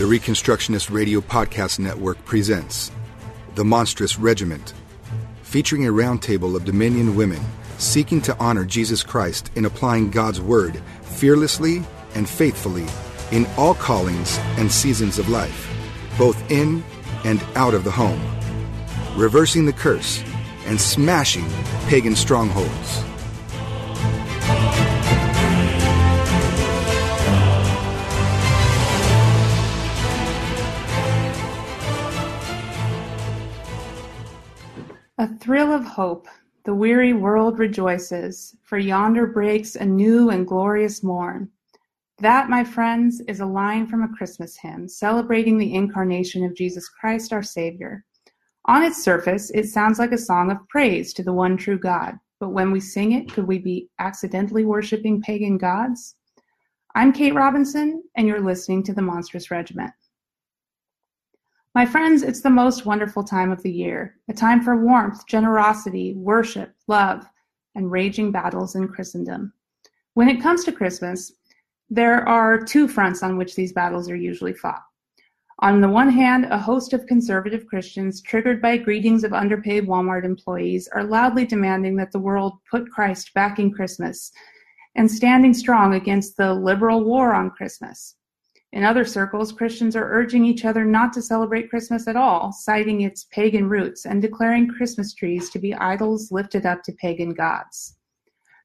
The Reconstructionist Radio Podcast Network presents The Monstrous Regiment, featuring a roundtable of Dominion women seeking to honor Jesus Christ in applying God's Word fearlessly and faithfully in all callings and seasons of life, both in and out of the home, reversing the curse and smashing pagan strongholds. A thrill of hope, the weary world rejoices, for yonder breaks a new and glorious morn. That, my friends, is a line from a Christmas hymn celebrating the incarnation of Jesus Christ our Savior. On its surface, it sounds like a song of praise to the one true God, but when we sing it, could we be accidentally worshiping pagan gods? I'm Kate Robinson, and you're listening to The Monstrous Regiment. My friends, it's the most wonderful time of the year, a time for warmth, generosity, worship, love, and raging battles in Christendom. When it comes to Christmas, there are two fronts on which these battles are usually fought. On the one hand, a host of conservative Christians, triggered by greetings of underpaid Walmart employees, are loudly demanding that the world put Christ back in Christmas and standing strong against the liberal war on Christmas. In other circles, Christians are urging each other not to celebrate Christmas at all, citing its pagan roots and declaring Christmas trees to be idols lifted up to pagan gods.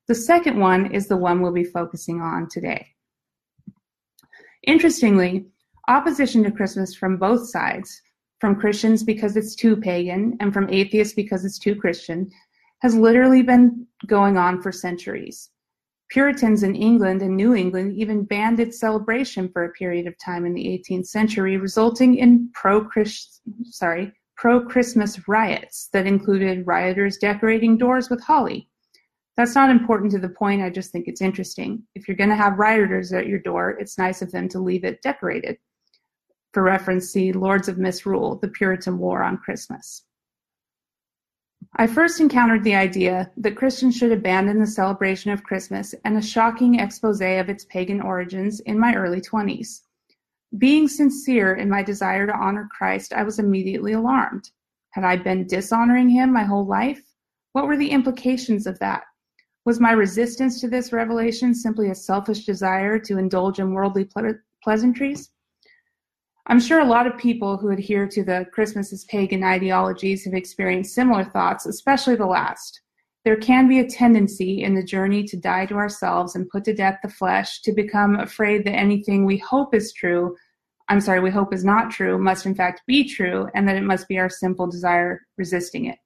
The second one is the one we'll be focusing on today. Interestingly, opposition to Christmas from both sides, from Christians because it's too pagan and from atheists because it's too Christian, has literally been going on for centuries. Puritans in England and New England even banned its celebration for a period of time in the 18th century, resulting in pro-Christmas riots that included rioters decorating doors with holly. That's not important to the point, I just think it's interesting. If you're going to have rioters at your door, it's nice of them to leave it decorated. For reference, see Lords of Misrule, the Puritan War on Christmas. I first encountered the idea that Christians should abandon the celebration of Christmas and a shocking expose of its pagan origins in my early 20s. Being sincere in my desire to honor Christ, I was immediately alarmed. Had I been dishonoring him my whole life? What were the implications of that? Was my resistance to this revelation simply a selfish desire to indulge in worldly ple- pleasantries? I'm sure a lot of people who adhere to the Christmas is pagan ideologies have experienced similar thoughts, especially the last. There can be a tendency in the journey to die to ourselves and put to death the flesh to become afraid that anything we hope is true, I'm sorry, we hope is not true, must in fact be true, and that it must be our simple desire resisting it.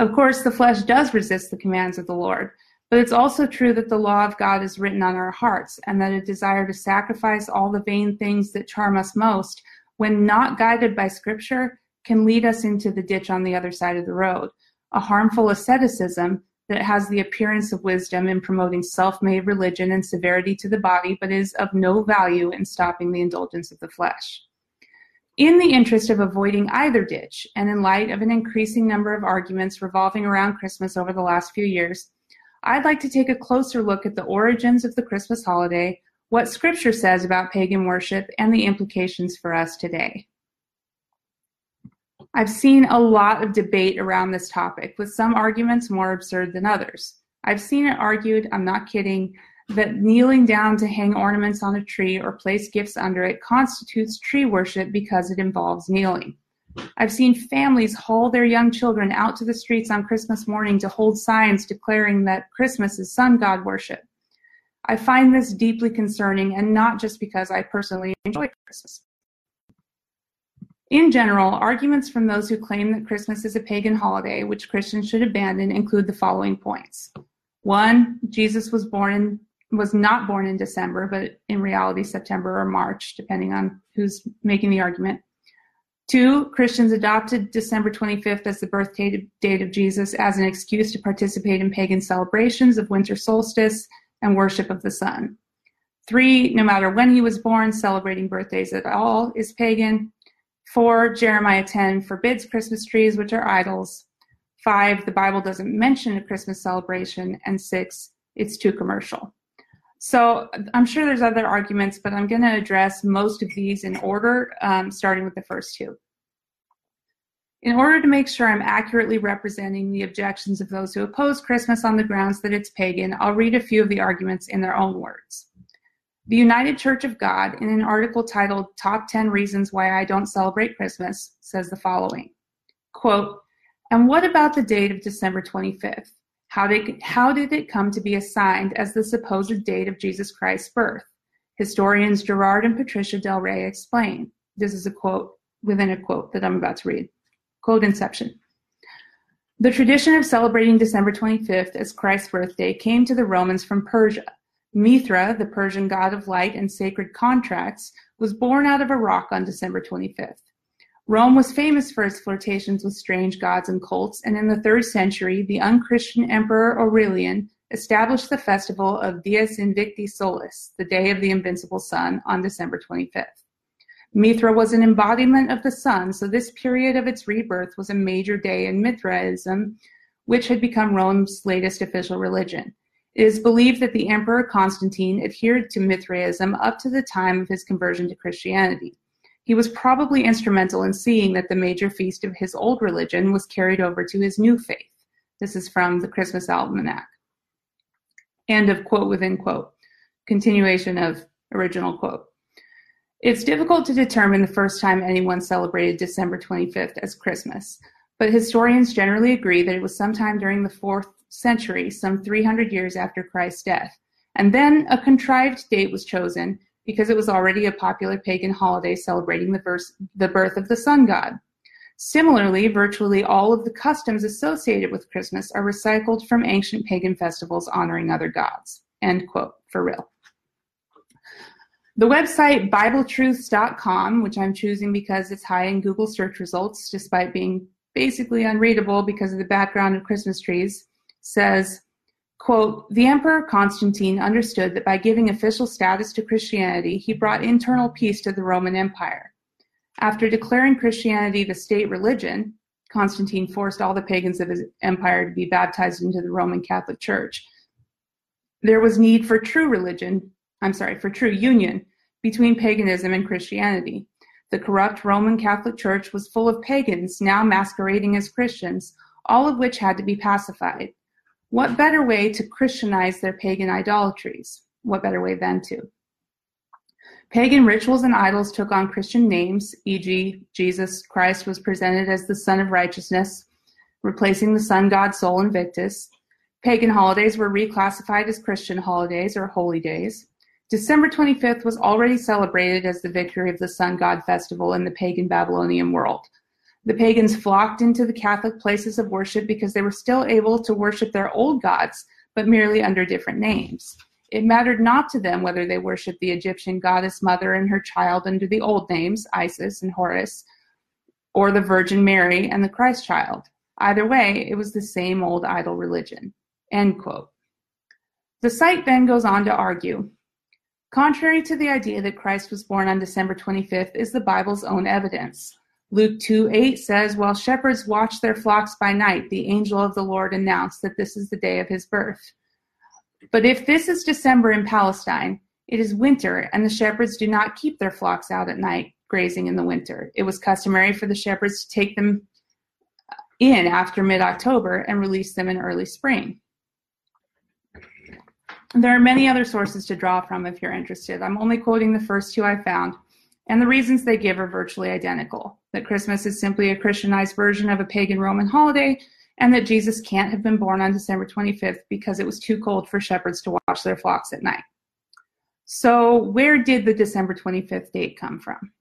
Of course, the flesh does resist the commands of the Lord, but it's also true that the law of God is written on our hearts, and that a desire to sacrifice all the vain things that charm us most, when not guided by Scripture, can lead us into the ditch on the other side of the road. A harmful asceticism that has the appearance of wisdom in promoting self made religion and severity to the body, but is of no value in stopping the indulgence of the flesh. In the interest of avoiding either ditch, and in light of an increasing number of arguments revolving around Christmas over the last few years, I'd like to take a closer look at the origins of the Christmas holiday, what Scripture says about pagan worship, and the implications for us today. I've seen a lot of debate around this topic, with some arguments more absurd than others. I've seen it argued, I'm not kidding, that kneeling down to hang ornaments on a tree or place gifts under it constitutes tree worship because it involves kneeling. I've seen families haul their young children out to the streets on Christmas morning to hold signs declaring that Christmas is sun god worship. I find this deeply concerning and not just because I personally enjoy Christmas. In general, arguments from those who claim that Christmas is a pagan holiday which Christians should abandon include the following points. One, Jesus was born in was not born in December, but in reality September or March, depending on who's making the argument. Two, Christians adopted December 25th as the birth date of Jesus as an excuse to participate in pagan celebrations of winter solstice and worship of the sun. Three, no matter when he was born, celebrating birthdays at all is pagan. Four, Jeremiah 10 forbids Christmas trees, which are idols. Five, the Bible doesn't mention a Christmas celebration. And six, it's too commercial. So I'm sure there's other arguments, but I'm going to address most of these in order, um, starting with the first two. In order to make sure I'm accurately representing the objections of those who oppose Christmas on the grounds that it's pagan, I'll read a few of the arguments in their own words. The United Church of God, in an article titled Top 10 Reasons Why I Don't Celebrate Christmas, says the following Quote, And what about the date of December 25th? How did, how did it come to be assigned as the supposed date of Jesus Christ's birth? Historians Gerard and Patricia Del Re explain. This is a quote within a quote that I'm about to read. Quote Inception. The tradition of celebrating December 25th as Christ's birthday came to the Romans from Persia. Mithra, the Persian god of light and sacred contracts, was born out of a rock on December 25th. Rome was famous for its flirtations with strange gods and cults, and in the third century, the unchristian emperor Aurelian established the festival of Dies Invicti Solis, the day of the invincible sun, on December 25th. Mithra was an embodiment of the sun, so this period of its rebirth was a major day in Mithraism, which had become Rome's latest official religion. It is believed that the Emperor Constantine adhered to Mithraism up to the time of his conversion to Christianity. He was probably instrumental in seeing that the major feast of his old religion was carried over to his new faith. This is from the Christmas Almanac. End of quote within quote. Continuation of original quote. It's difficult to determine the first time anyone celebrated December 25th as Christmas, but historians generally agree that it was sometime during the fourth century, some 300 years after Christ's death. And then a contrived date was chosen because it was already a popular pagan holiday celebrating the, verse, the birth of the sun god. Similarly, virtually all of the customs associated with Christmas are recycled from ancient pagan festivals honoring other gods. End quote, for real. The website BibleTruths.com, which I'm choosing because it's high in Google search results, despite being basically unreadable because of the background of Christmas trees, says, quote, The Emperor Constantine understood that by giving official status to Christianity, he brought internal peace to the Roman Empire. After declaring Christianity the state religion, Constantine forced all the pagans of his empire to be baptized into the Roman Catholic Church. There was need for true religion I'm sorry, for true union between paganism and Christianity. The corrupt Roman Catholic Church was full of pagans now masquerading as Christians, all of which had to be pacified. What better way to Christianize their pagan idolatries? What better way than to? Pagan rituals and idols took on Christian names, e.g., Jesus Christ was presented as the Sun of Righteousness, replacing the sun god Sol Invictus. Pagan holidays were reclassified as Christian holidays or holy days. December 25th was already celebrated as the victory of the sun god festival in the pagan Babylonian world. The pagans flocked into the Catholic places of worship because they were still able to worship their old gods, but merely under different names. It mattered not to them whether they worshiped the Egyptian goddess mother and her child under the old names, Isis and Horus, or the Virgin Mary and the Christ child. Either way, it was the same old idol religion. End quote. The site then goes on to argue Contrary to the idea that Christ was born on December 25th is the Bible's own evidence. Luke 2:8 says, While shepherds watched their flocks by night, the angel of the Lord announced that this is the day of his birth. But if this is December in Palestine, it is winter, and the shepherds do not keep their flocks out at night grazing in the winter. It was customary for the shepherds to take them in after mid October and release them in early spring. There are many other sources to draw from if you're interested. I'm only quoting the first two I found, and the reasons they give are virtually identical that Christmas is simply a Christianized version of a pagan Roman holiday, and that Jesus can't have been born on December 25th because it was too cold for shepherds to watch their flocks at night. So, where did the December 25th date come from?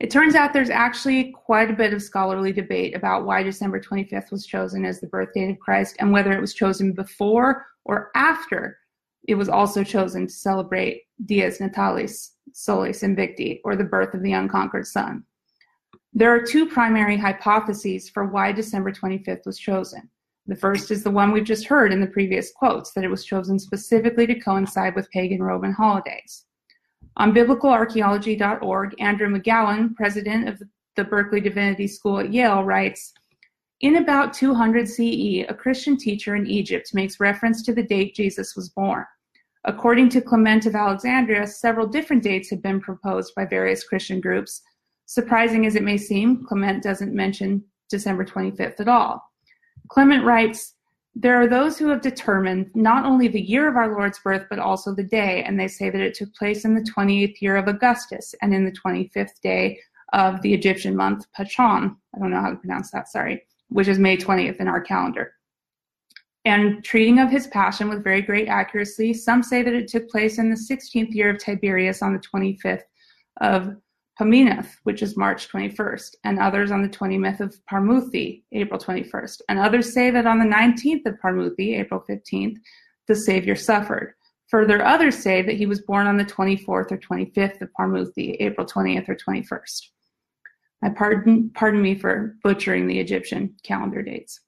It turns out there's actually quite a bit of scholarly debate about why December 25th was chosen as the birth date of Christ and whether it was chosen before or after it was also chosen to celebrate Dies Natalis Solis Invicti, or the birth of the unconquered sun. There are two primary hypotheses for why December 25th was chosen. The first is the one we've just heard in the previous quotes, that it was chosen specifically to coincide with pagan Roman holidays. On biblicalarchaeology.org, Andrew McGowan, president of the Berkeley Divinity School at Yale, writes in about 200 CE, a Christian teacher in Egypt makes reference to the date Jesus was born. According to Clement of Alexandria, several different dates have been proposed by various Christian groups. Surprising as it may seem, Clement doesn't mention December 25th at all. Clement writes, There are those who have determined not only the year of our Lord's birth, but also the day, and they say that it took place in the 28th year of Augustus and in the 25th day of the Egyptian month Pachon. I don't know how to pronounce that, sorry, which is May 20th in our calendar and treating of his passion with very great accuracy. Some say that it took place in the 16th year of Tiberius on the 25th of Pameneth, which is March 21st, and others on the 20th of Parmuthi, April 21st. And others say that on the 19th of Parmuthi, April 15th, the Savior suffered. Further, others say that he was born on the 24th or 25th of Parmuthi, April 20th or 21st. I pardon, pardon me for butchering the Egyptian calendar dates.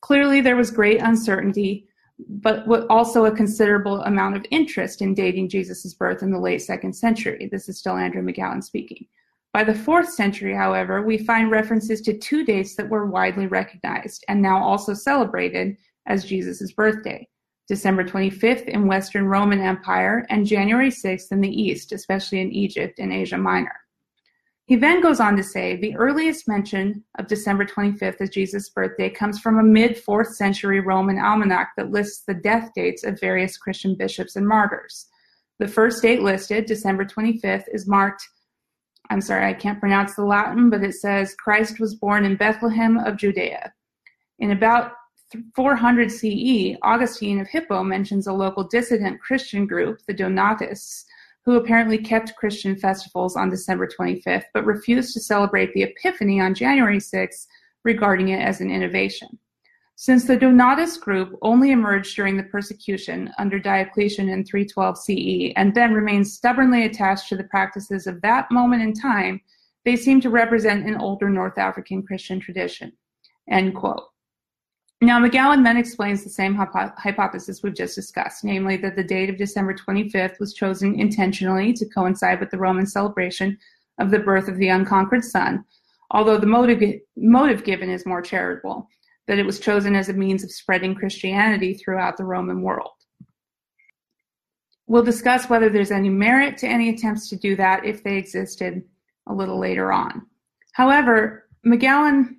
Clearly, there was great uncertainty, but also a considerable amount of interest in dating Jesus' birth in the late second century. This is still Andrew McGowan speaking. By the fourth century, however, we find references to two dates that were widely recognized and now also celebrated as Jesus' birthday December 25th in Western Roman Empire and January 6th in the East, especially in Egypt and Asia Minor. He then goes on to say the earliest mention of December 25th as Jesus' birthday comes from a mid 4th century Roman almanac that lists the death dates of various Christian bishops and martyrs. The first date listed, December 25th, is marked, I'm sorry, I can't pronounce the Latin, but it says Christ was born in Bethlehem of Judea. In about 400 CE, Augustine of Hippo mentions a local dissident Christian group, the Donatists, who apparently kept Christian festivals on December 25th, but refused to celebrate the Epiphany on January 6th, regarding it as an innovation. Since the Donatist group only emerged during the persecution under Diocletian in 312 CE and then remained stubbornly attached to the practices of that moment in time, they seem to represent an older North African Christian tradition. End quote. Now, McGowan then explains the same hypo- hypothesis we've just discussed, namely that the date of December 25th was chosen intentionally to coincide with the Roman celebration of the birth of the unconquered Sun, although the motive, motive given is more charitable, that it was chosen as a means of spreading Christianity throughout the Roman world. We'll discuss whether there's any merit to any attempts to do that if they existed a little later on. However, McGowan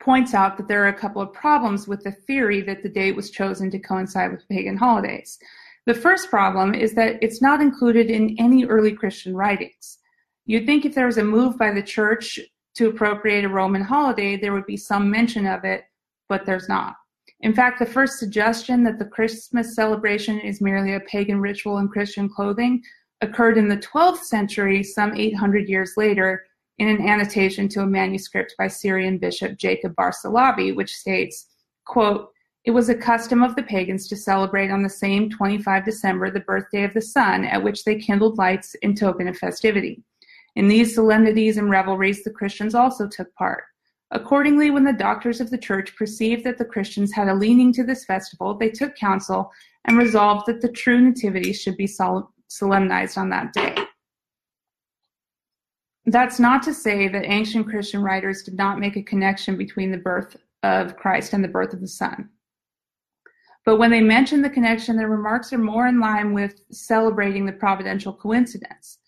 points out that there are a couple of problems with the theory that the date was chosen to coincide with pagan holidays. The first problem is that it's not included in any early Christian writings. You'd think if there was a move by the church to appropriate a Roman holiday, there would be some mention of it, but there's not. In fact, the first suggestion that the Christmas celebration is merely a pagan ritual in Christian clothing occurred in the 12th century, some 800 years later, in an annotation to a manuscript by Syrian bishop Jacob Bar-Salibi, which states, quote, it was a custom of the pagans to celebrate on the same 25 December the birthday of the sun, at which they kindled lights in token of festivity. In these solemnities and revelries, the Christians also took part. Accordingly, when the doctors of the church perceived that the Christians had a leaning to this festival, they took counsel and resolved that the true nativity should be solemnized on that day. That's not to say that ancient Christian writers did not make a connection between the birth of Christ and the birth of the Sun. But when they mention the connection, their remarks are more in line with celebrating the providential coincidence.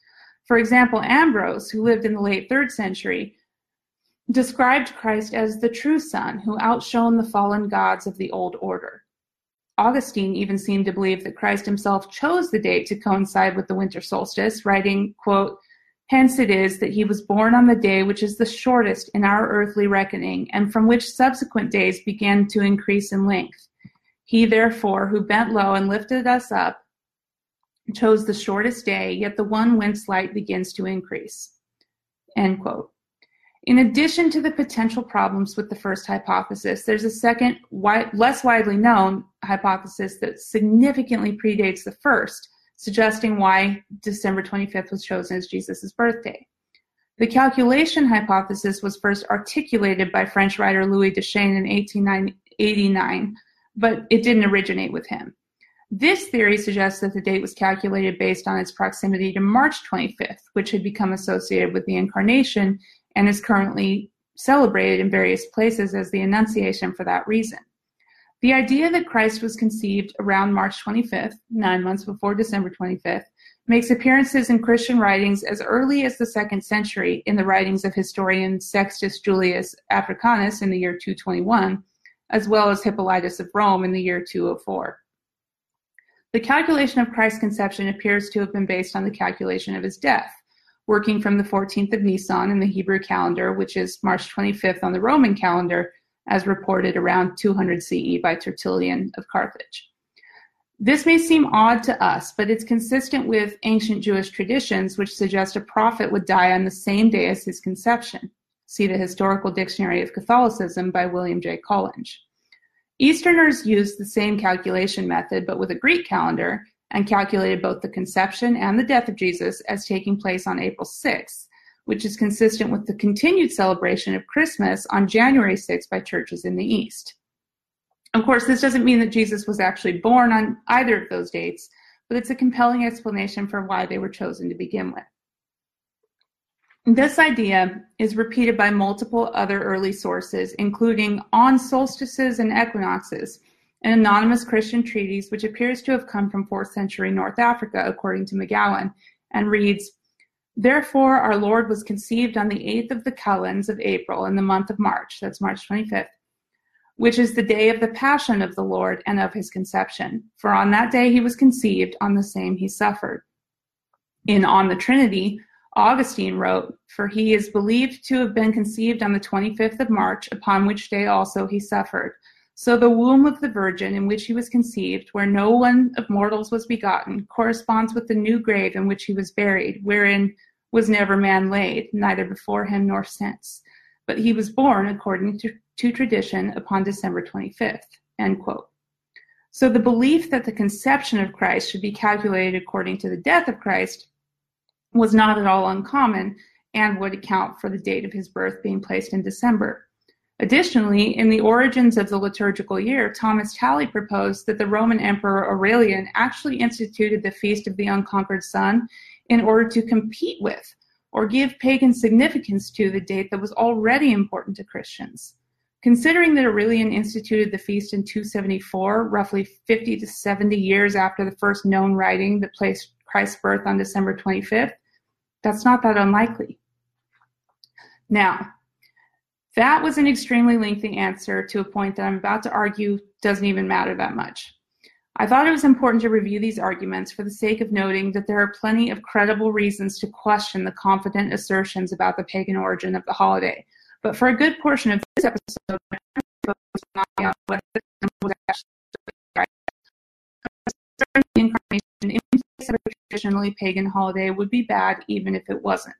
For example, Ambrose, who lived in the late third century, described Christ as the true Son who outshone the fallen gods of the old order. Augustine even seemed to believe that Christ himself chose the date to coincide with the winter solstice, writing, quote, Hence it is that he was born on the day which is the shortest in our earthly reckoning, and from which subsequent days began to increase in length. He therefore, who bent low and lifted us up, chose the shortest day, yet the one whence light begins to increase. End quote. In addition to the potential problems with the first hypothesis, there's a second, less widely known hypothesis that significantly predates the first, suggesting why December 25th was chosen as Jesus' birthday. The calculation hypothesis was first articulated by French writer Louis Duchesne in 1889, but it didn't originate with him. This theory suggests that the date was calculated based on its proximity to March 25th, which had become associated with the Incarnation and is currently celebrated in various places as the Annunciation for that reason. The idea that Christ was conceived around March 25th, nine months before December 25th, makes appearances in Christian writings as early as the second century in the writings of historian Sextus Julius Africanus in the year 221, as well as Hippolytus of Rome in the year 204. The calculation of Christ's conception appears to have been based on the calculation of his death, working from the 14th of Nisan in the Hebrew calendar, which is March 25th on the Roman calendar, as reported around 200 CE by Tertullian of Carthage. This may seem odd to us, but it's consistent with ancient Jewish traditions which suggest a prophet would die on the same day as his conception. See the Historical Dictionary of Catholicism by William J. Collins. Easterners used the same calculation method, but with a Greek calendar, and calculated both the conception and the death of Jesus as taking place on April 6th, which is consistent with the continued celebration of Christmas on January 6th by churches in the East. Of course, this doesn't mean that Jesus was actually born on either of those dates, but it's a compelling explanation for why they were chosen to begin with. This idea is repeated by multiple other early sources, including on solstices and equinoxes, an anonymous Christian treatise which appears to have come from 4th century North Africa, according to McGowan, and reads Therefore, our Lord was conceived on the eighth of the calends of April in the month of March, that's March 25th, which is the day of the passion of the Lord and of his conception. For on that day he was conceived, on the same he suffered. In On the Trinity, Augustine wrote, For he is believed to have been conceived on the 25th of March, upon which day also he suffered. So the womb of the Virgin in which he was conceived, where no one of mortals was begotten, corresponds with the new grave in which he was buried, wherein was never man laid, neither before him nor since. But he was born according to, to tradition upon December 25th. End quote. So the belief that the conception of Christ should be calculated according to the death of Christ was not at all uncommon and would account for the date of his birth being placed in December. Additionally, in the origins of the liturgical year, Thomas Talley proposed that the Roman Emperor Aurelian actually instituted the Feast of the Unconquered Sun in order to compete with or give pagan significance to the date that was already important to Christians. Considering that Aurelian instituted the feast in 274, roughly 50 to 70 years after the first known writing that placed Christ's birth on December 25th, that's not that unlikely. Now, that was an extremely lengthy answer to a point that I'm about to argue doesn't even matter that much. I thought it was important to review these arguments for the sake of noting that there are plenty of credible reasons to question the confident assertions about the pagan origin of the holiday. But for a good portion of this episode, the incarnation in place of a traditionally pagan holiday would be bad even if it wasn't.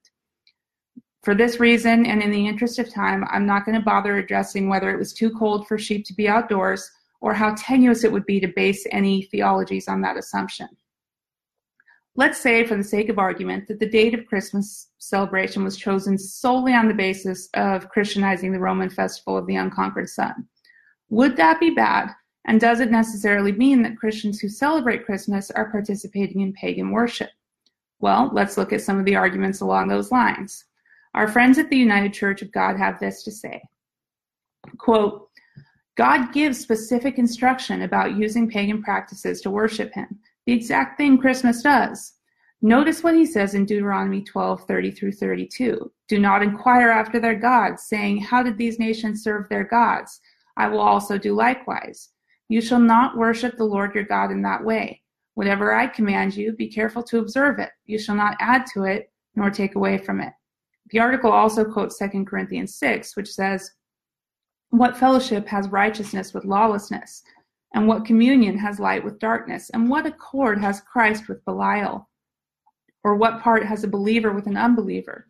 For this reason, and in the interest of time, I'm not going to bother addressing whether it was too cold for sheep to be outdoors or how tenuous it would be to base any theologies on that assumption. Let's say, for the sake of argument, that the date of Christmas celebration was chosen solely on the basis of Christianizing the Roman festival of the unconquered sun. Would that be bad? And does it necessarily mean that Christians who celebrate Christmas are participating in pagan worship? Well, let's look at some of the arguments along those lines. Our friends at the United Church of God have this to say. Quote, God gives specific instruction about using pagan practices to worship him, the exact thing Christmas does. Notice what he says in Deuteronomy 12, 30 through 32. Do not inquire after their gods, saying, How did these nations serve their gods? I will also do likewise. You shall not worship the Lord your God in that way. Whatever I command you, be careful to observe it. You shall not add to it, nor take away from it. The article also quotes 2 Corinthians 6, which says, what fellowship has righteousness with lawlessness? And what communion has light with darkness? And what accord has Christ with Belial? Or what part has a believer with an unbeliever?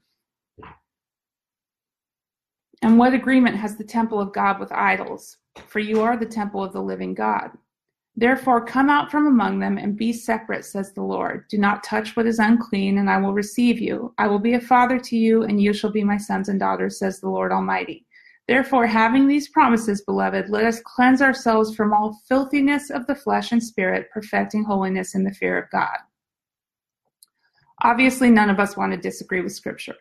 And what agreement has the temple of God with idols? For you are the temple of the living God. Therefore, come out from among them and be separate, says the Lord. Do not touch what is unclean, and I will receive you. I will be a father to you, and you shall be my sons and daughters, says the Lord Almighty. Therefore, having these promises, beloved, let us cleanse ourselves from all filthiness of the flesh and spirit, perfecting holiness in the fear of God. Obviously, none of us want to disagree with Scripture.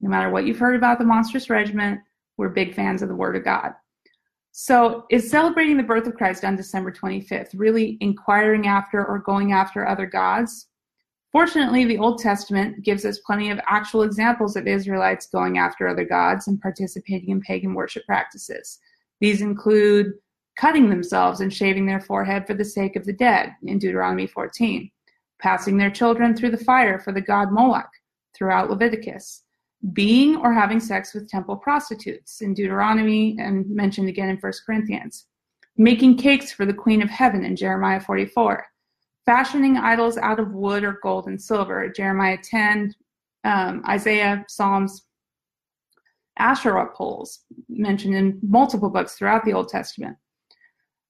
No matter what you've heard about the monstrous regiment, we're big fans of the Word of God. So, is celebrating the birth of Christ on December 25th really inquiring after or going after other gods? Fortunately, the Old Testament gives us plenty of actual examples of Israelites going after other gods and participating in pagan worship practices. These include cutting themselves and shaving their forehead for the sake of the dead in Deuteronomy 14, passing their children through the fire for the god Moloch throughout Leviticus, being or having sex with temple prostitutes in Deuteronomy and mentioned again in 1 Corinthians, making cakes for the queen of heaven in Jeremiah 44, fashioning idols out of wood or gold and silver, Jeremiah 10, um, Isaiah, Psalms, Asherah poles mentioned in multiple books throughout the Old Testament.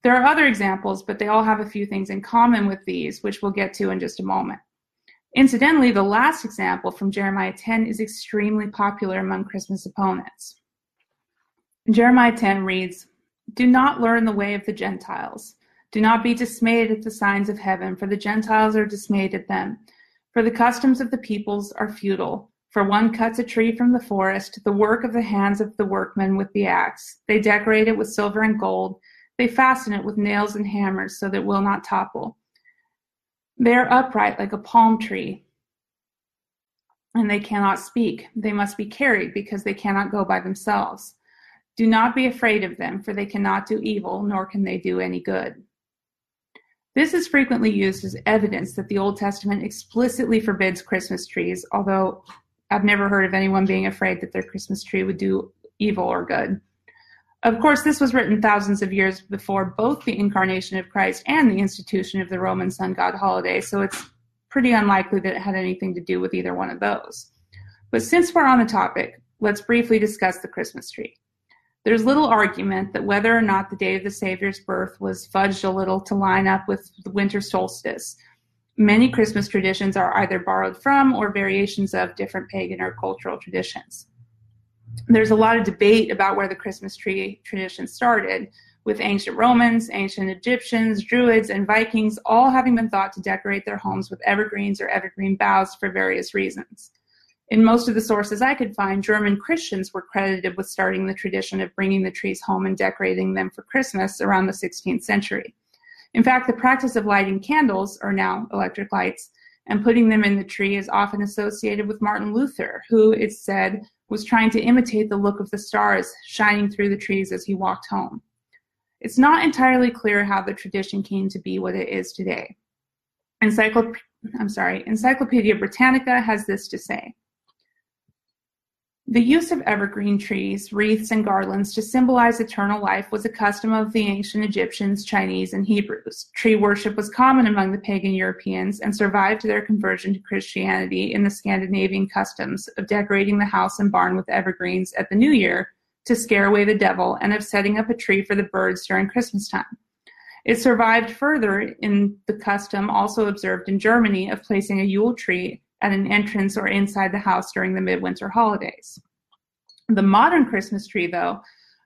There are other examples, but they all have a few things in common with these, which we'll get to in just a moment. Incidentally, the last example from Jeremiah 10 is extremely popular among Christmas opponents. Jeremiah 10 reads, Do not learn the way of the Gentiles. Do not be dismayed at the signs of heaven, for the Gentiles are dismayed at them. For the customs of the peoples are futile. For one cuts a tree from the forest, the work of the hands of the workmen with the axe. They decorate it with silver and gold. They fasten it with nails and hammers so that it will not topple. They are upright like a palm tree, and they cannot speak. They must be carried because they cannot go by themselves. Do not be afraid of them, for they cannot do evil, nor can they do any good. This is frequently used as evidence that the Old Testament explicitly forbids Christmas trees, although I've never heard of anyone being afraid that their Christmas tree would do evil or good. Of course, this was written thousands of years before both the incarnation of Christ and the institution of the Roman sun god holiday, so it's pretty unlikely that it had anything to do with either one of those. But since we're on the topic, let's briefly discuss the Christmas tree. There's little argument that whether or not the day of the Savior's birth was fudged a little to line up with the winter solstice. Many Christmas traditions are either borrowed from or variations of different pagan or cultural traditions there's a lot of debate about where the Christmas tree tradition started, with ancient Romans, ancient Egyptians, Druids, and Vikings all having been thought to decorate their homes with evergreens or evergreen boughs for various reasons. In most of the sources I could find, German Christians were credited with starting the tradition of bringing the trees home and decorating them for Christmas around the 16th century. In fact, the practice of lighting candles, or now electric lights, and putting them in the tree is often associated with Martin Luther, who, it's said, was trying to imitate the look of the stars shining through the trees as he walked home. It's not entirely clear how the tradition came to be what it is today. Encyclop- I'm sorry, Encyclopedia Britannica has this to say. The use of evergreen trees, wreaths, and garlands to symbolize eternal life was a custom of the ancient Egyptians, Chinese, and Hebrews. Tree worship was common among the pagan Europeans and survived their conversion to Christianity in the Scandinavian customs of decorating the house and barn with evergreens at the new year to scare away the devil and of setting up a tree for the birds during Christmas time. It survived further in the custom also observed in Germany of placing a Yule tree at an entrance or inside the house during the midwinter holidays. The modern Christmas tree, though,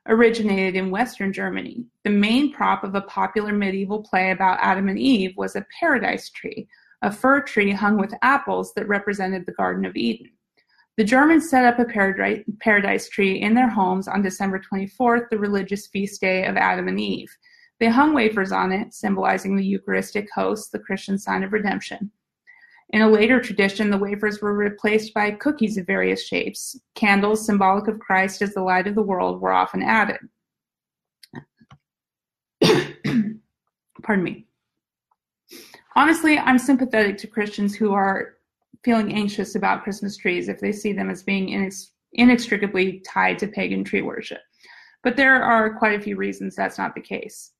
originated in Western Germany. The main prop of a popular medieval play about Adam and Eve was a paradise tree, a fir tree hung with apples that represented the Garden of Eden. The Germans set up a paradise tree in their homes on December 24th, the religious feast day of Adam and Eve. They hung wafers on it, symbolizing the Eucharistic host, the Christian sign of redemption. In a later tradition, the wafers were replaced by cookies of various shapes. Candles, symbolic of Christ as the light of the world, were often added. Pardon me. Honestly, I'm sympathetic to Christians who are feeling anxious about Christmas trees if they see them as being inex- inextricably tied to pagan tree worship. But there are quite a few reasons that's not the case.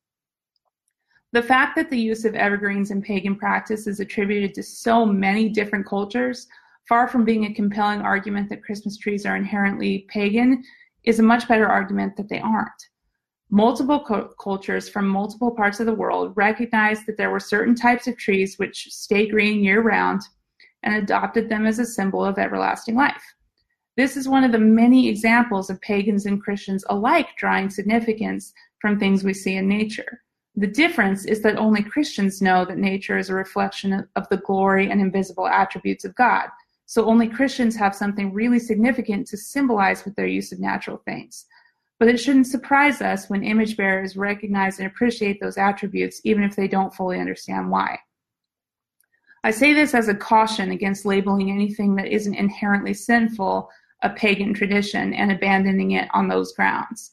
The fact that the use of evergreens in pagan practice is attributed to so many different cultures, far from being a compelling argument that Christmas trees are inherently pagan, is a much better argument that they aren't. Multiple co- cultures from multiple parts of the world recognized that there were certain types of trees which stay green year round and adopted them as a symbol of everlasting life. This is one of the many examples of pagans and Christians alike drawing significance from things we see in nature. The difference is that only Christians know that nature is a reflection of the glory and invisible attributes of God. So only Christians have something really significant to symbolize with their use of natural things. but it shouldn't surprise us when image bearers recognize and appreciate those attributes, even if they don't fully understand why. I say this as a caution against labeling anything that isn't inherently sinful a pagan tradition and abandoning it on those grounds.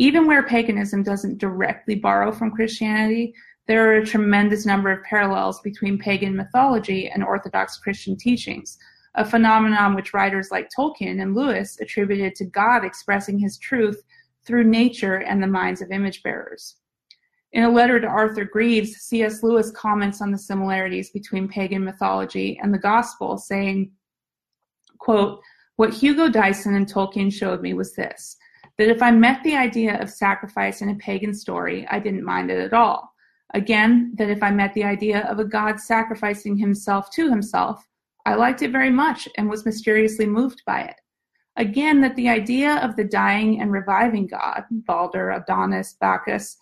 Even where paganism doesn't directly borrow from Christianity, there are a tremendous number of parallels between pagan mythology and Orthodox Christian teachings, a phenomenon which writers like Tolkien and Lewis attributed to God expressing his truth through nature and the minds of image bearers. In a letter to Arthur Greeves, C.S. Lewis comments on the similarities between pagan mythology and the gospel, saying, quote, What Hugo Dyson and Tolkien showed me was this that if I met the idea of sacrifice in a pagan story, I didn't mind it at all. Again, that if I met the idea of a god sacrificing himself to himself, I liked it very much and was mysteriously moved by it. Again, that the idea of the dying and reviving god, Balder, Adonis, Bacchus,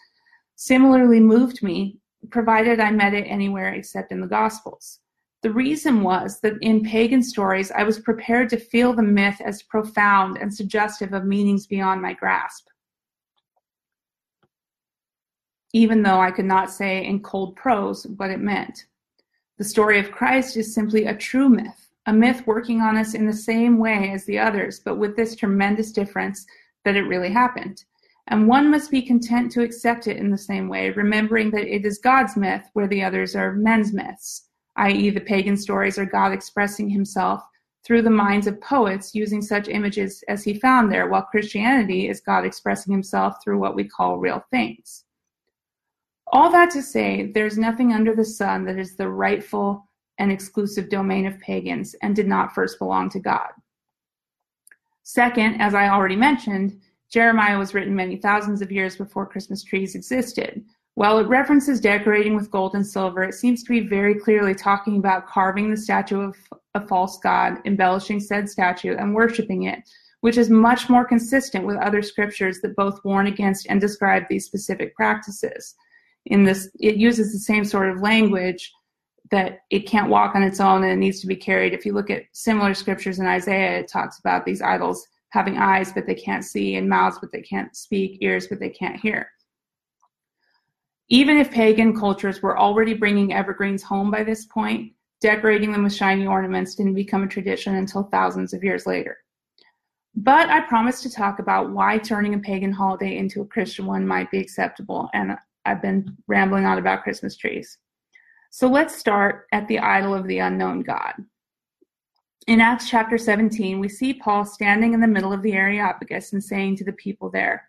similarly moved me, provided I met it anywhere except in the Gospels. The reason was that in pagan stories, I was prepared to feel the myth as profound and suggestive of meanings beyond my grasp. Even though I could not say in cold prose what it meant. The story of Christ is simply a true myth, a myth working on us in the same way as the others, but with this tremendous difference that it really happened. And one must be content to accept it in the same way, remembering that it is God's myth where the others are men's myths, i.e., the pagan stories are God expressing himself through the minds of poets using such images as he found there, while Christianity is God expressing himself through what we call real things. All that to say, there's nothing under the sun that is the rightful and exclusive domain of pagans and did not first belong to God. Second, as I already mentioned, Jeremiah was written many thousands of years before Christmas trees existed. While it references decorating with gold and silver, it seems to be very clearly talking about carving the statue of a false god, embellishing said statue, and worshiping it, which is much more consistent with other scriptures that both warn against and describe these specific practices. In this, it uses the same sort of language that it can't walk on its own and it needs to be carried. If you look at similar scriptures in Isaiah, it talks about these idols having eyes but they can't see, and mouths but they can't speak, ears but they can't hear. Even if pagan cultures were already bringing evergreens home by this point, decorating them with shiny ornaments didn't become a tradition until thousands of years later. But I promised to talk about why turning a pagan holiday into a Christian one might be acceptable, and I've been rambling on about Christmas trees. So let's start at the idol of the unknown God. In Acts chapter 17, we see Paul standing in the middle of the Areopagus and saying to the people there,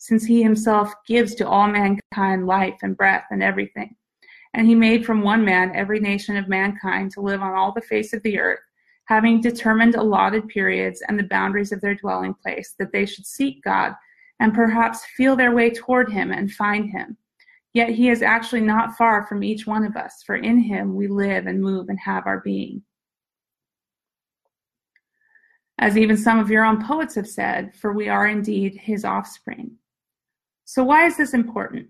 since he himself gives to all mankind life and breath and everything. And he made from one man every nation of mankind to live on all the face of the earth, having determined allotted periods and the boundaries of their dwelling place, that they should seek God and perhaps feel their way toward him and find him Yet he is actually not far from each one of us, for in him we live and move and have our being. As even some of your own poets have said, for we are indeed his offspring. So, why is this important?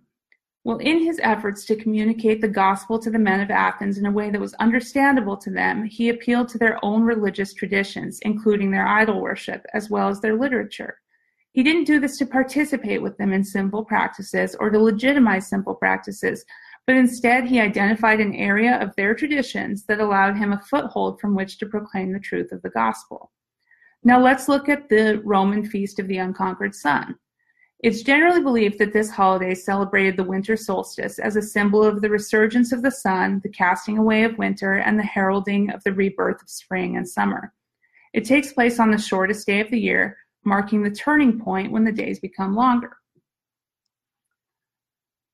Well, in his efforts to communicate the gospel to the men of Athens in a way that was understandable to them, he appealed to their own religious traditions, including their idol worship, as well as their literature. He didn't do this to participate with them in sinful practices or to legitimize sinful practices, but instead he identified an area of their traditions that allowed him a foothold from which to proclaim the truth of the gospel. Now let's look at the Roman Feast of the Unconquered Sun. It's generally believed that this holiday celebrated the winter solstice as a symbol of the resurgence of the sun, the casting away of winter, and the heralding of the rebirth of spring and summer. It takes place on the shortest day of the year, marking the turning point when the days become longer.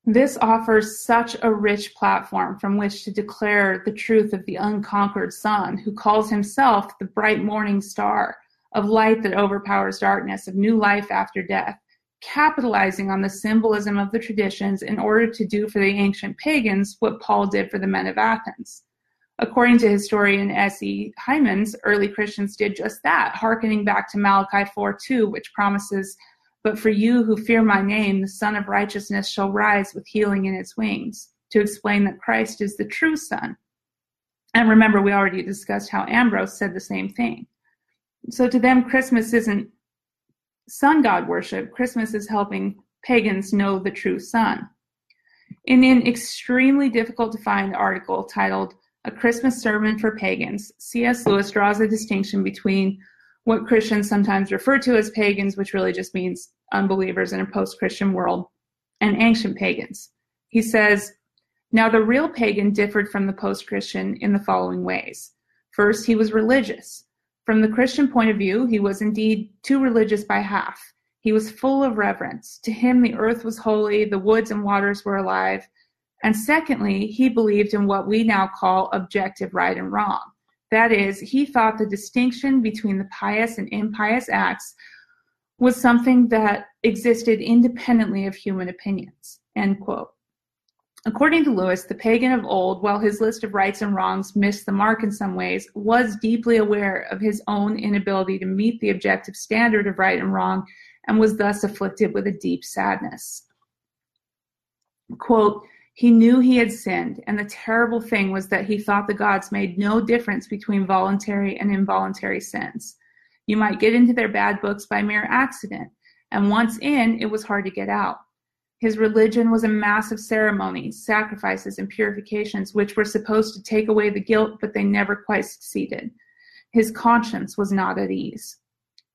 This offers such a rich platform from which to declare the truth of the unconquered sun, who calls himself the bright morning star of light that overpowers darkness, of new life after death, capitalizing on the symbolism of the traditions in order to do for the ancient pagans what Paul did for the men of Athens. According to historian S.E. Hijmans, early Christians did just that, hearkening back to Malachi 4:2, which promises, But for you who fear my name, the Sun of Righteousness shall rise with healing in its wings, to explain that Christ is the true Sun. And remember, we already discussed how Ambrose said the same thing. So to them, Christmas isn't sun god worship. Christmas is helping pagans know the true sun. In an extremely difficult to find article titled A Christmas Sermon for Pagans, C.S. Lewis draws a distinction between what Christians sometimes refer to as pagans, which really just means unbelievers in a post Christian world, and ancient pagans. He says, now, the real pagan differed from the post Christian in the following ways. First, he was religious. From the Christian point of view, he was indeed too religious by half. He was full of reverence. To him, the earth was holy, the woods and waters were alive. And secondly, he believed in what we now call objective right and wrong. That is, he thought the distinction between the pious and impious acts was something that existed independently of human opinions. End quote. According to Lewis, the pagan of old, while his list of rights and wrongs missed the mark in some ways, was deeply aware of his own inability to meet the objective standard of right and wrong and was thus afflicted with a deep sadness. Quote, he knew he had sinned, and the terrible thing was that he thought the gods made no difference between voluntary and involuntary sins. You might get into their bad books by mere accident, and once in, it was hard to get out. His religion was a mass of ceremonies, sacrifices, and purifications which were supposed to take away the guilt, but they never quite succeeded. His conscience was not at ease.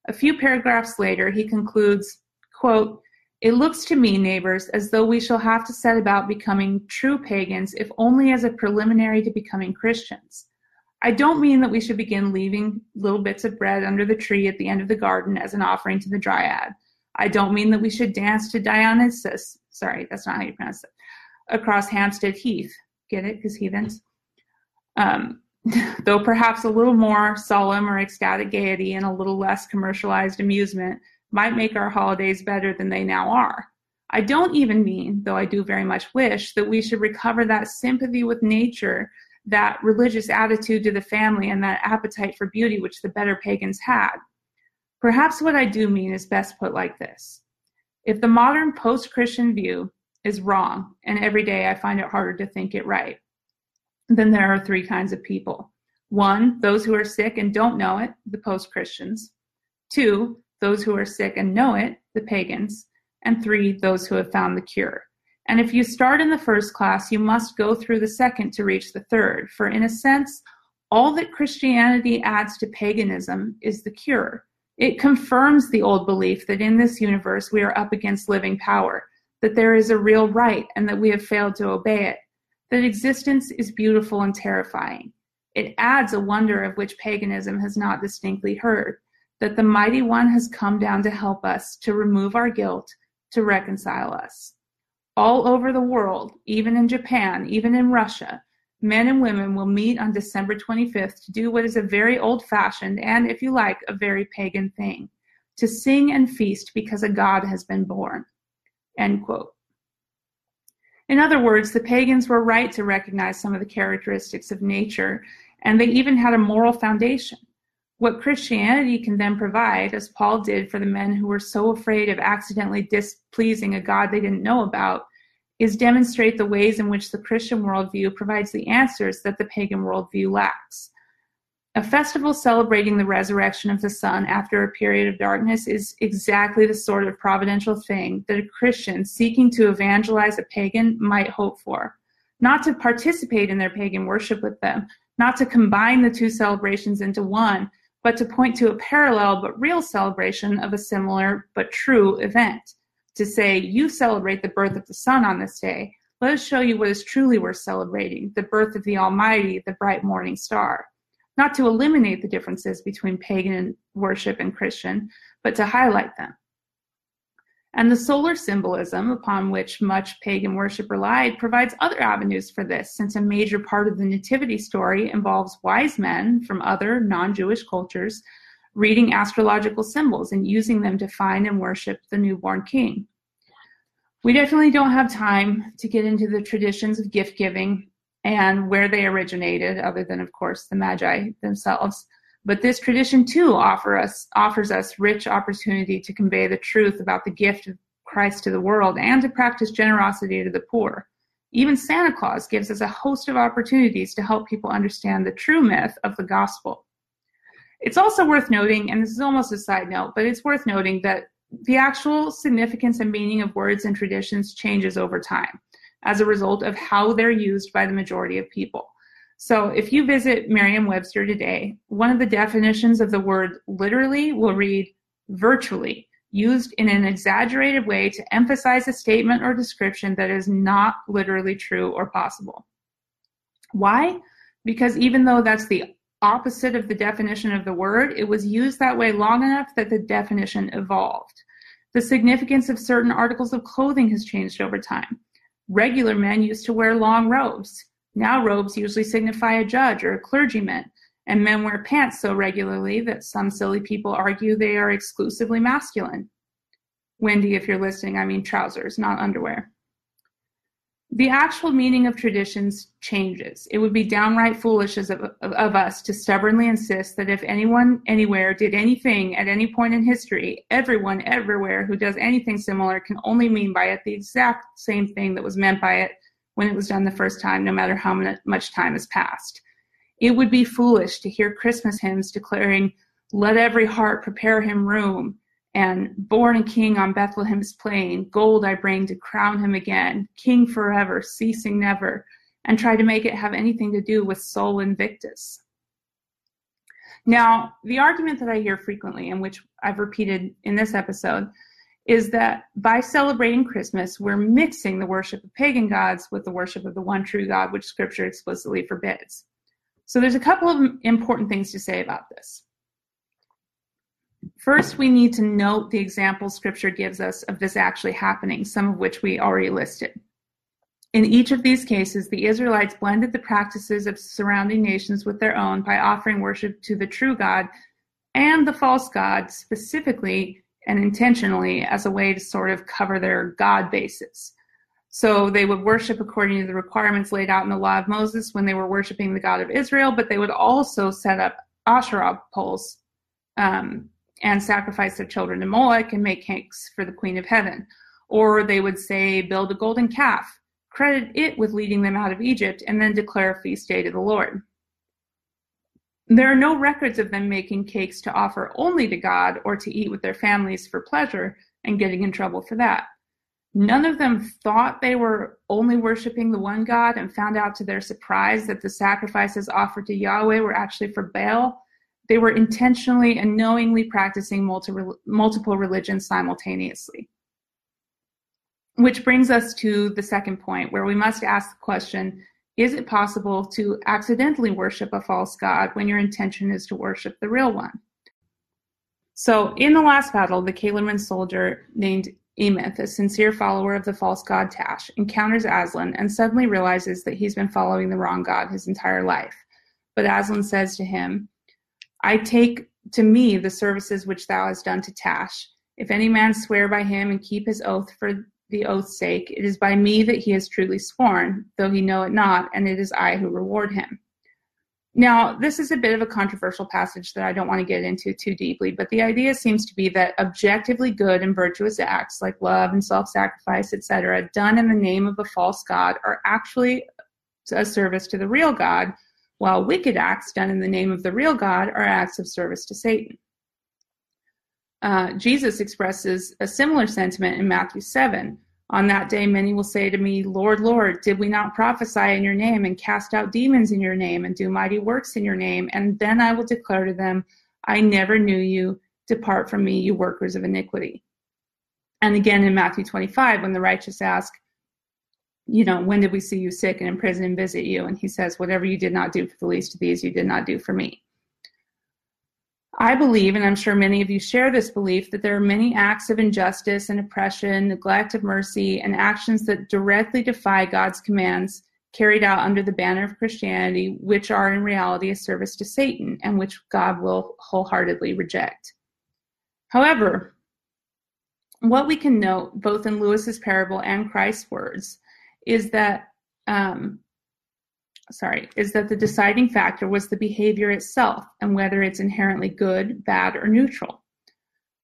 A few paragraphs later, he concludes, quote, It looks to me, neighbors, as though we shall have to set about becoming true pagans, if only as a preliminary to becoming Christians. I don't mean that we should begin leaving little bits of bread under the tree at the end of the garden as an offering to the dryad. I don't mean that we should dance to Dionysus. Sorry, that's not how you pronounce it. Across Hampstead Heath. Get it? Because heathens. Um, though perhaps a little more solemn or ecstatic gaiety and a little less commercialized amusement might make our holidays better than they now are. I don't even mean, though I do very much wish, that we should recover that sympathy with nature, that religious attitude to the family, and that appetite for beauty which the better pagans had. Perhaps what I do mean is best put like this. If the modern post Christian view is wrong, and every day I find it harder to think it right, then there are three kinds of people. One, those who are sick and don't know it, the post Christians. Two, those who are sick and know it, the pagans. And three, those who have found the cure. And if you start in the first class, you must go through the second to reach the third. For in a sense, all that Christianity adds to paganism is the cure. It confirms the old belief that in this universe we are up against living power, that there is a real right and that we have failed to obey it, that existence is beautiful and terrifying. It adds a wonder of which paganism has not distinctly heard, that the mighty one has come down to help us, to remove our guilt, to reconcile us. All over the world, even in Japan, even in Russia, men and women will meet on December 25th to do what is a very old fashioned and, if you like, a very pagan thing to sing and feast because a god has been born. End quote. In other words, the pagans were right to recognize some of the characteristics of nature, and they even had a moral foundation. What Christianity can then provide, as Paul did for the men who were so afraid of accidentally displeasing a God they didn't know about, is demonstrate the ways in which the Christian worldview provides the answers that the pagan worldview lacks. A festival celebrating the resurrection of the sun after a period of darkness is exactly the sort of providential thing that a Christian seeking to evangelize a pagan might hope for. Not to participate in their pagan worship with them, not to combine the two celebrations into one, but to point to a parallel but real celebration of a similar but true event to say, you celebrate the birth of the sun on this day. Let us show you what is truly worth celebrating the birth of the Almighty, the bright morning star. Not to eliminate the differences between pagan worship and Christian, but to highlight them. And the solar symbolism upon which much pagan worship relied provides other avenues for this, since a major part of the Nativity story involves wise men from other non Jewish cultures reading astrological symbols and using them to find and worship the newborn king. We definitely don't have time to get into the traditions of gift giving and where they originated, other than, of course, the Magi themselves. But this tradition too offer us, offers us rich opportunity to convey the truth about the gift of Christ to the world and to practice generosity to the poor. Even Santa Claus gives us a host of opportunities to help people understand the true myth of the gospel. It's also worth noting, and this is almost a side note, but it's worth noting that the actual significance and meaning of words and traditions changes over time as a result of how they're used by the majority of people. So if you visit Merriam Webster today, one of the definitions of the word literally will read virtually, used in an exaggerated way to emphasize a statement or description that is not literally true or possible. Why? Because even though that's the opposite of the definition of the word, it was used that way long enough that the definition evolved. The significance of certain articles of clothing has changed over time. Regular men used to wear long robes. Now robes usually signify a judge or a clergyman, and men wear pants so regularly that some silly people argue they are exclusively masculine. Wendy, if you're listening, I mean trousers, not underwear. The actual meaning of traditions changes. It would be downright foolish of, of, of, us to stubbornly insist that if anyone anywhere did anything at any point in history, everyone everywhere who does anything similar can only mean by it the exact same thing that was meant by it when it was done the first time, no matter how much time has passed. It would be foolish to hear Christmas hymns declaring, Let every heart prepare him room, and born a king on Bethlehem's plain, gold I bring to crown him again, king forever, ceasing never, and try to make it have anything to do with Sol Invictus. Now, the argument that I hear frequently, and which I've repeated in this episode, is that by celebrating Christmas, we're mixing the worship of pagan gods with the worship of the one true God, which Scripture explicitly forbids. So there's a couple of important things to say about this. First, we need to note the examples Scripture gives us of this actually happening, some of which we already listed. In each of these cases, the Israelites blended the practices of surrounding nations with their own by offering worship to the true God and the false God specifically and intentionally as a way to sort of cover their God bases. So they would worship according to the requirements laid out in the law of Moses when they were worshiping the God of Israel, but they would also set up Asherah poles um, and sacrifice their children to Moloch and make cakes for the Queen of Heaven. Or they would say, build a golden calf, credit it with leading them out of Egypt, and then declare a feast day to the Lord. There are no records of them making cakes to offer only to God or to eat with their families for pleasure and getting in trouble for that. None of them thought they were only worshiping the one God and found out to their surprise that the sacrifices offered to Yahweh were actually for Baal they were intentionally and knowingly practicing multi- multiple religions simultaneously. Which brings us to the second point, where we must ask the question is it possible to accidentally worship a false god when your intention is to worship the real one? So, in the last battle, the Calormene soldier named Emeth, a sincere follower of the false god Tash, encounters Aslan and suddenly realizes that he's been following the wrong god his entire life. But Aslan says to him, I take to me the services which thou hast done to Tash. If any man swear by him and keep his oath for the oath's sake, it is by me that he has truly sworn, though he know it not, and it is I who reward him. Now, this is a bit of a controversial passage that I don't want to get into too deeply, but the idea seems to be that objectively good and virtuous acts like love and self sacrifice, etc., done in the name of a false God, are actually a service to the real God while wicked acts done in the name of the real God are acts of service to Satan. Uh, Jesus expresses a similar sentiment in Matthew 7. On that day, many will say to me, Lord, Lord, did we not prophesy in your name and cast out demons in your name and do mighty works in your name? And then I will declare to them, I never knew you. Depart from me, you workers of iniquity. And again in Matthew 25, when the righteous ask, you know, when did we see you sick and in prison and visit you? And he says, whatever you did not do for the least of these, you did not do for me. I believe, and I'm sure many of you share this belief, that there are many acts of injustice and oppression, neglect of mercy, and actions that directly defy God's commands carried out under the banner of Christianity, which are in reality a service to Satan and which God will wholeheartedly reject. However, what we can note both in Lewis's parable and Christ's words is that um, sorry, is that the deciding factor was the behavior itself and whether it's inherently good, bad, or neutral.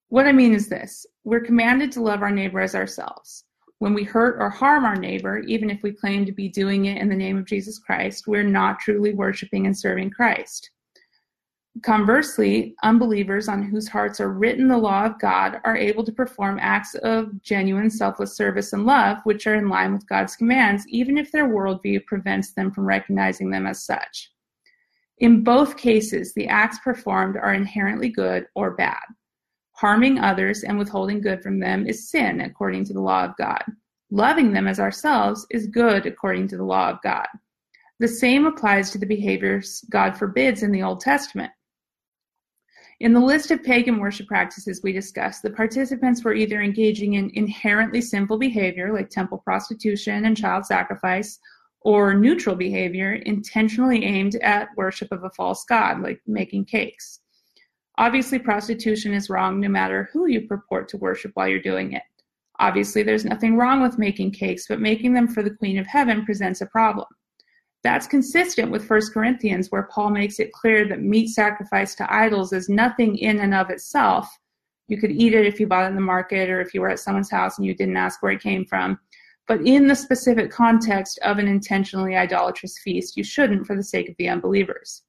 What I mean is this we're commanded to love our neighbor as ourselves. When we hurt or harm our neighbor, even if we claim to be doing it in the name of Jesus Christ, we're not truly worshiping and serving Christ. Conversely, unbelievers on whose hearts are written the law of God are able to perform acts of genuine selfless service and love, which are in line with God's commands, even if their worldview prevents them from recognizing them as such. In both cases, the acts performed are inherently good or bad. Harming others and withholding good from them is sin, according to the law of God. Loving them as ourselves is good, according to the law of God. The same applies to the behaviors God forbids in the Old Testament. In the list of pagan worship practices we discussed, the participants were either engaging in inherently sinful behavior, like temple prostitution and child sacrifice, or neutral behavior intentionally aimed at worship of a false god, like making cakes. Obviously, prostitution is wrong no matter who you purport to worship while you're doing it. Obviously, there's nothing wrong with making cakes, but making them for the Queen of Heaven presents a problem. That's consistent with 1 Corinthians, where Paul makes it clear that meat sacrificed to idols is nothing in and of itself. You could eat it if you bought it in the market or if you were at someone's house and you didn't ask where it came from. But in the specific context of an intentionally idolatrous feast, you shouldn't for the sake of the unbelievers.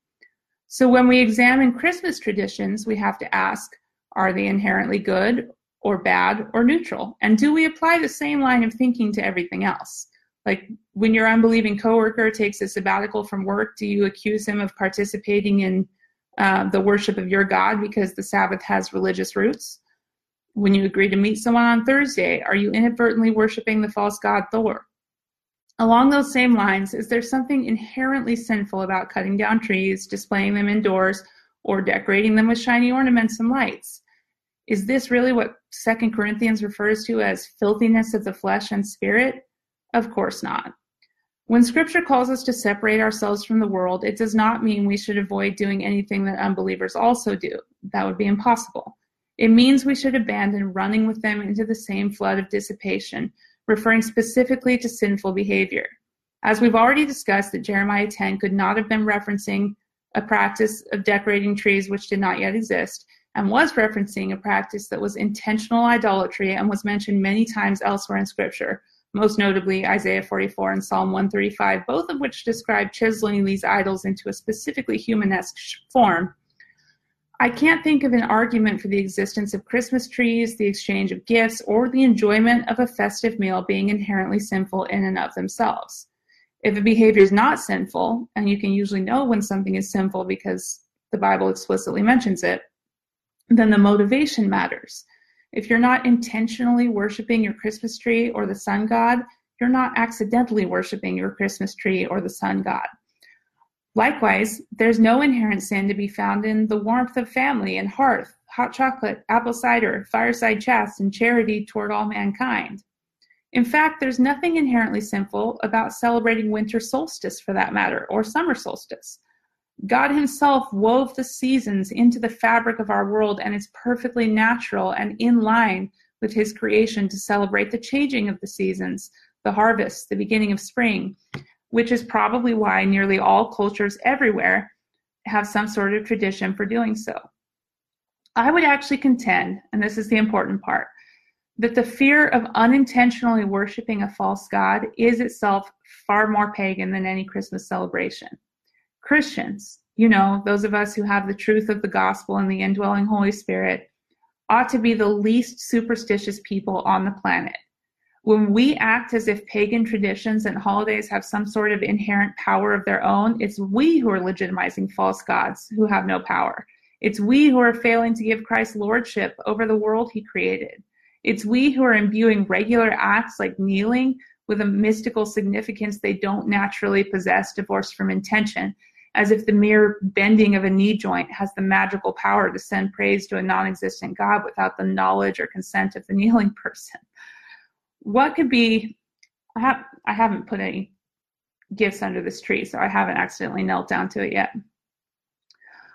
So when we examine Christmas traditions, we have to ask are they inherently good or bad or neutral? And do we apply the same line of thinking to everything else? Like when your unbelieving coworker takes a sabbatical from work, do you accuse him of participating in uh, the worship of your God because the Sabbath has religious roots? When you agree to meet someone on Thursday, are you inadvertently worshiping the false god Thor? Along those same lines, is there something inherently sinful about cutting down trees, displaying them indoors, or decorating them with shiny ornaments and lights? Is this really what Second Corinthians refers to as filthiness of the flesh and spirit? Of course not. When scripture calls us to separate ourselves from the world, it does not mean we should avoid doing anything that unbelievers also do. That would be impossible. It means we should abandon running with them into the same flood of dissipation, referring specifically to sinful behavior. As we've already discussed, that Jeremiah 10 could not have been referencing a practice of decorating trees which did not yet exist, and was referencing a practice that was intentional idolatry and was mentioned many times elsewhere in Scripture, most notably Isaiah 44 and Psalm 135, both of which describe chiseling these idols into a specifically humanesque form. I can't think of an argument for the existence of Christmas trees, the exchange of gifts, or the enjoyment of a festive meal being inherently sinful in and of themselves. If a behavior is not sinful, and you can usually know when something is sinful because the Bible explicitly mentions it, then the motivation matters. If you're not intentionally worshiping your Christmas tree or the sun god, you're not accidentally worshiping your Christmas tree or the sun god. Likewise, there's no inherent sin to be found in the warmth of family and hearth, hot chocolate, apple cider, fireside chats, and charity toward all mankind. In fact, there's nothing inherently sinful about celebrating winter solstice for that matter, or summer solstice. God Himself wove the seasons into the fabric of our world, and it's perfectly natural and in line with His creation to celebrate the changing of the seasons, the harvest, the beginning of spring, which is probably why nearly all cultures everywhere have some sort of tradition for doing so. I would actually contend, and this is the important part, that the fear of unintentionally worshiping a false God is itself far more pagan than any Christmas celebration. Christians, you know, those of us who have the truth of the gospel and the indwelling Holy Spirit, ought to be the least superstitious people on the planet. When we act as if pagan traditions and holidays have some sort of inherent power of their own, it's we who are legitimizing false gods who have no power. It's we who are failing to give Christ lordship over the world he created. It's we who are imbuing regular acts like kneeling with a mystical significance they don't naturally possess, divorced from intention, as if the mere bending of a knee joint has the magical power to send praise to a non existent God without the knowledge or consent of the kneeling person. What could be, I, I haven't put any gifts under this tree, so I haven't accidentally knelt down to it yet.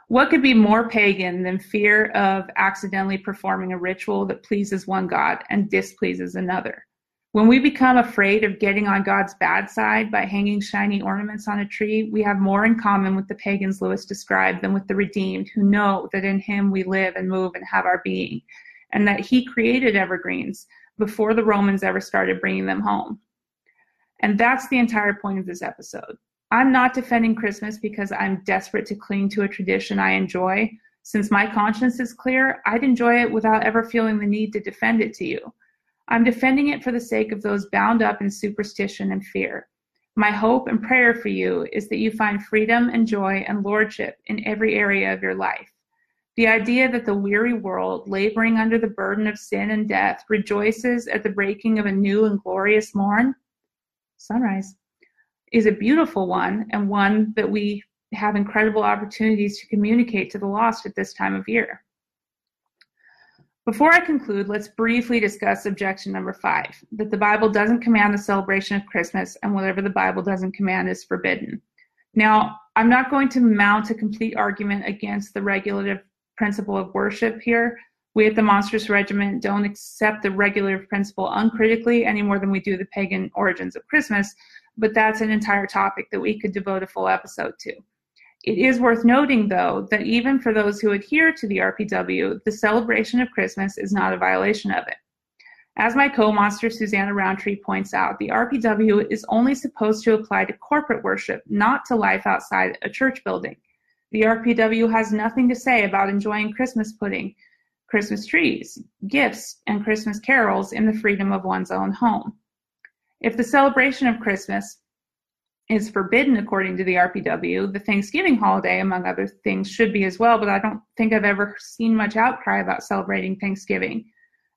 What could be more pagan than fear of accidentally performing a ritual that pleases one God and displeases another? When we become afraid of getting on God's bad side by hanging shiny ornaments on a tree, we have more in common with the pagans Lewis described than with the redeemed who know that in him we live and move and have our being, and that he created evergreens before the Romans ever started bringing them home. And that's the entire point of this episode. I'm not defending Christmas because I'm desperate to cling to a tradition I enjoy. Since my conscience is clear, I'd enjoy it without ever feeling the need to defend it to you. I'm defending it for the sake of those bound up in superstition and fear. My hope and prayer for you is that you find freedom and joy and lordship in every area of your life. The idea that the weary world, laboring under the burden of sin and death, rejoices at the breaking of a new and glorious morn, sunrise, is a beautiful one and one that we have incredible opportunities to communicate to the lost at this time of year. Before I conclude, let's briefly discuss objection number five that the Bible doesn't command the celebration of Christmas, and whatever the Bible doesn't command is forbidden. Now, I'm not going to mount a complete argument against the regulative principle of worship here. We at the Monstrous Regiment don't accept the regulative principle uncritically any more than we do the pagan origins of Christmas, but that's an entire topic that we could devote a full episode to. It is worth noting, though, that even for those who adhere to the RPW, the celebration of Christmas is not a violation of it. As my co-monster Susanna Roundtree points out, the RPW is only supposed to apply to corporate worship, not to life outside a church building. The RPW has nothing to say about enjoying Christmas pudding, Christmas trees, gifts, and Christmas carols in the freedom of one's own home. If the celebration of Christmas is forbidden according to the RPW. The Thanksgiving holiday, among other things, should be as well, but I don't think I've ever seen much outcry about celebrating Thanksgiving.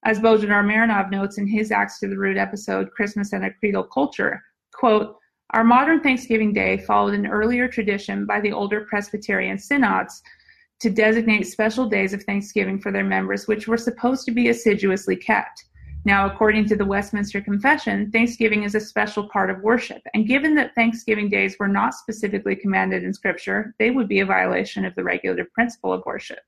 As Bojidar Marinov notes in his Axe to the Root episode, Christmas and a Creedal Culture, quote, our modern Thanksgiving Day followed an earlier tradition by the older Presbyterian synods to designate special days of Thanksgiving for their members, which were supposed to be assiduously kept. Now, according to the Westminster Confession, Thanksgiving is a special part of worship. And given that Thanksgiving days were not specifically commanded in Scripture, they would be a violation of the regulative principle of worship.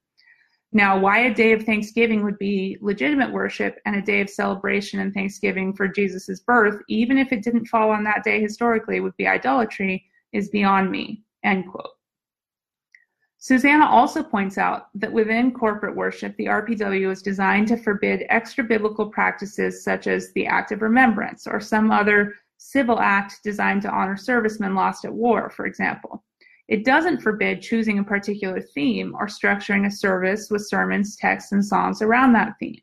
Now, why a day of Thanksgiving would be legitimate worship and a day of celebration and Thanksgiving for Jesus' birth, even if it didn't fall on that day historically, would be idolatry, is beyond me. End quote. Susanna also points out that within corporate worship, the RPW is designed to forbid extra biblical practices such as the act of remembrance or some other civil act designed to honor servicemen lost at war, for example. It doesn't forbid choosing a particular theme or structuring a service with sermons, texts, and songs around that theme.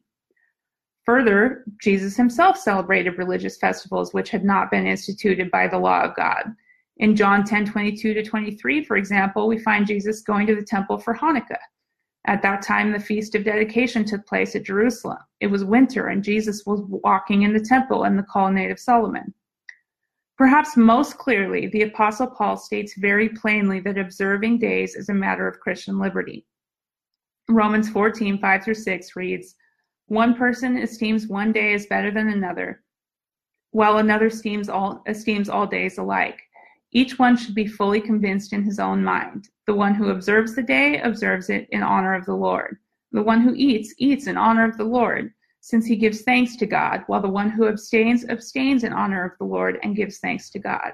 Further, Jesus himself celebrated religious festivals which had not been instituted by the law of God. In John 10 22 to 23, for example, we find Jesus going to the temple for Hanukkah. At that time, the Feast of Dedication took place at Jerusalem. It was winter, and Jesus was walking in the temple in the colonnade of Solomon. Perhaps most clearly, the Apostle Paul states very plainly that observing days is a matter of Christian liberty. Romans 14 5 through 6 reads, One person esteems one day as better than another, while another esteems all, esteems all days alike. Each one should be fully convinced in his own mind. The one who observes the day observes it in honor of the Lord. The one who eats eats in honor of the Lord, since he gives thanks to God, while the one who abstains abstains in honor of the Lord and gives thanks to God.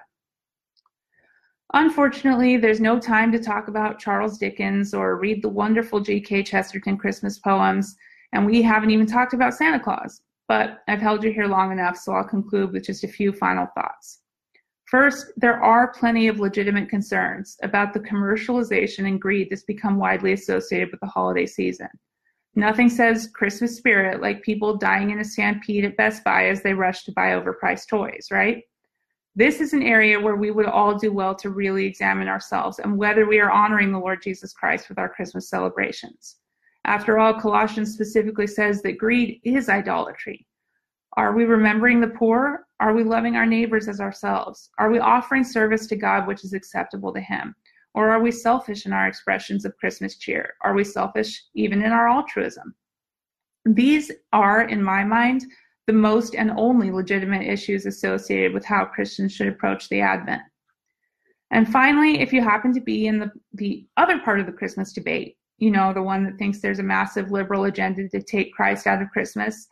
Unfortunately, there's no time to talk about Charles Dickens or read the wonderful G.K. Chesterton Christmas poems, and we haven't even talked about Santa Claus. But I've held you here long enough, so I'll conclude with just a few final thoughts. First, there are plenty of legitimate concerns about the commercialization and greed that's become widely associated with the holiday season. Nothing says Christmas spirit like people dying in a stampede at Best Buy as they rush to buy overpriced toys, right? This is an area where we would all do well to really examine ourselves and whether we are honoring the Lord Jesus Christ with our Christmas celebrations. After all, Colossians specifically says that greed is idolatry. Are we remembering the poor? Are we loving our neighbors as ourselves? Are we offering service to God which is acceptable to Him? Or are we selfish in our expressions of Christmas cheer? Are we selfish even in our altruism? These are, in my mind, the most and only legitimate issues associated with how Christians should approach the Advent. And finally, if you happen to be in the, the other part of the Christmas debate, you know, the one that thinks there's a massive liberal agenda to take Christ out of Christmas,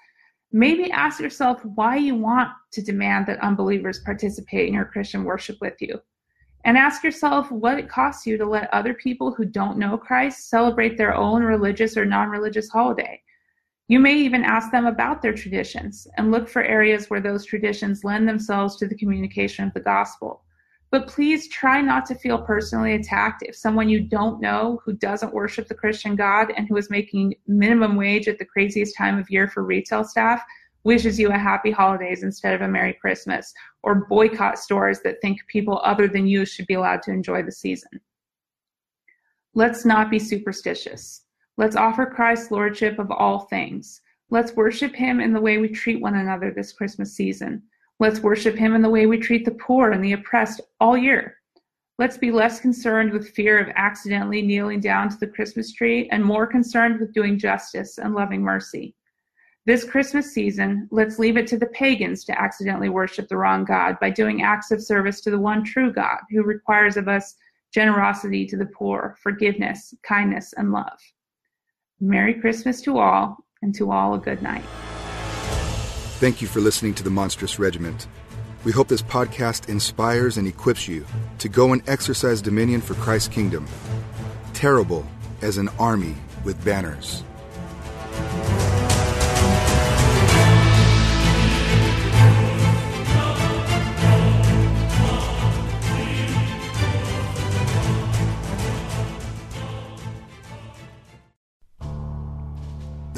maybe ask yourself why you want to demand that unbelievers participate in your Christian worship with you. And ask yourself what it costs you to let other people who don't know Christ celebrate their own religious or non religious holiday. You may even ask them about their traditions and look for areas where those traditions lend themselves to the communication of the gospel. But please try not to feel personally attacked if someone you don't know who doesn't worship the Christian God and who is making minimum wage at the craziest time of year for retail staff wishes you a happy holidays instead of a Merry Christmas, or boycott stores that think people other than you should be allowed to enjoy the season. Let's not be superstitious. Let's offer Christ lordship of all things. Let's worship him in the way we treat one another this Christmas season. Let's worship him in the way we treat the poor and the oppressed all year. Let's be less concerned with fear of accidentally kneeling down to the Christmas tree and more concerned with doing justice and loving mercy. This Christmas season, let's leave it to the pagans to accidentally worship the wrong God by doing acts of service to the one true God who requires of us generosity to the poor, forgiveness, kindness, and love. Merry Christmas to all, and to all a good night. Thank you for listening to the Monstrous Regiment. We hope this podcast inspires and equips you to go and exercise dominion for Christ's kingdom, terrible as an army with banners.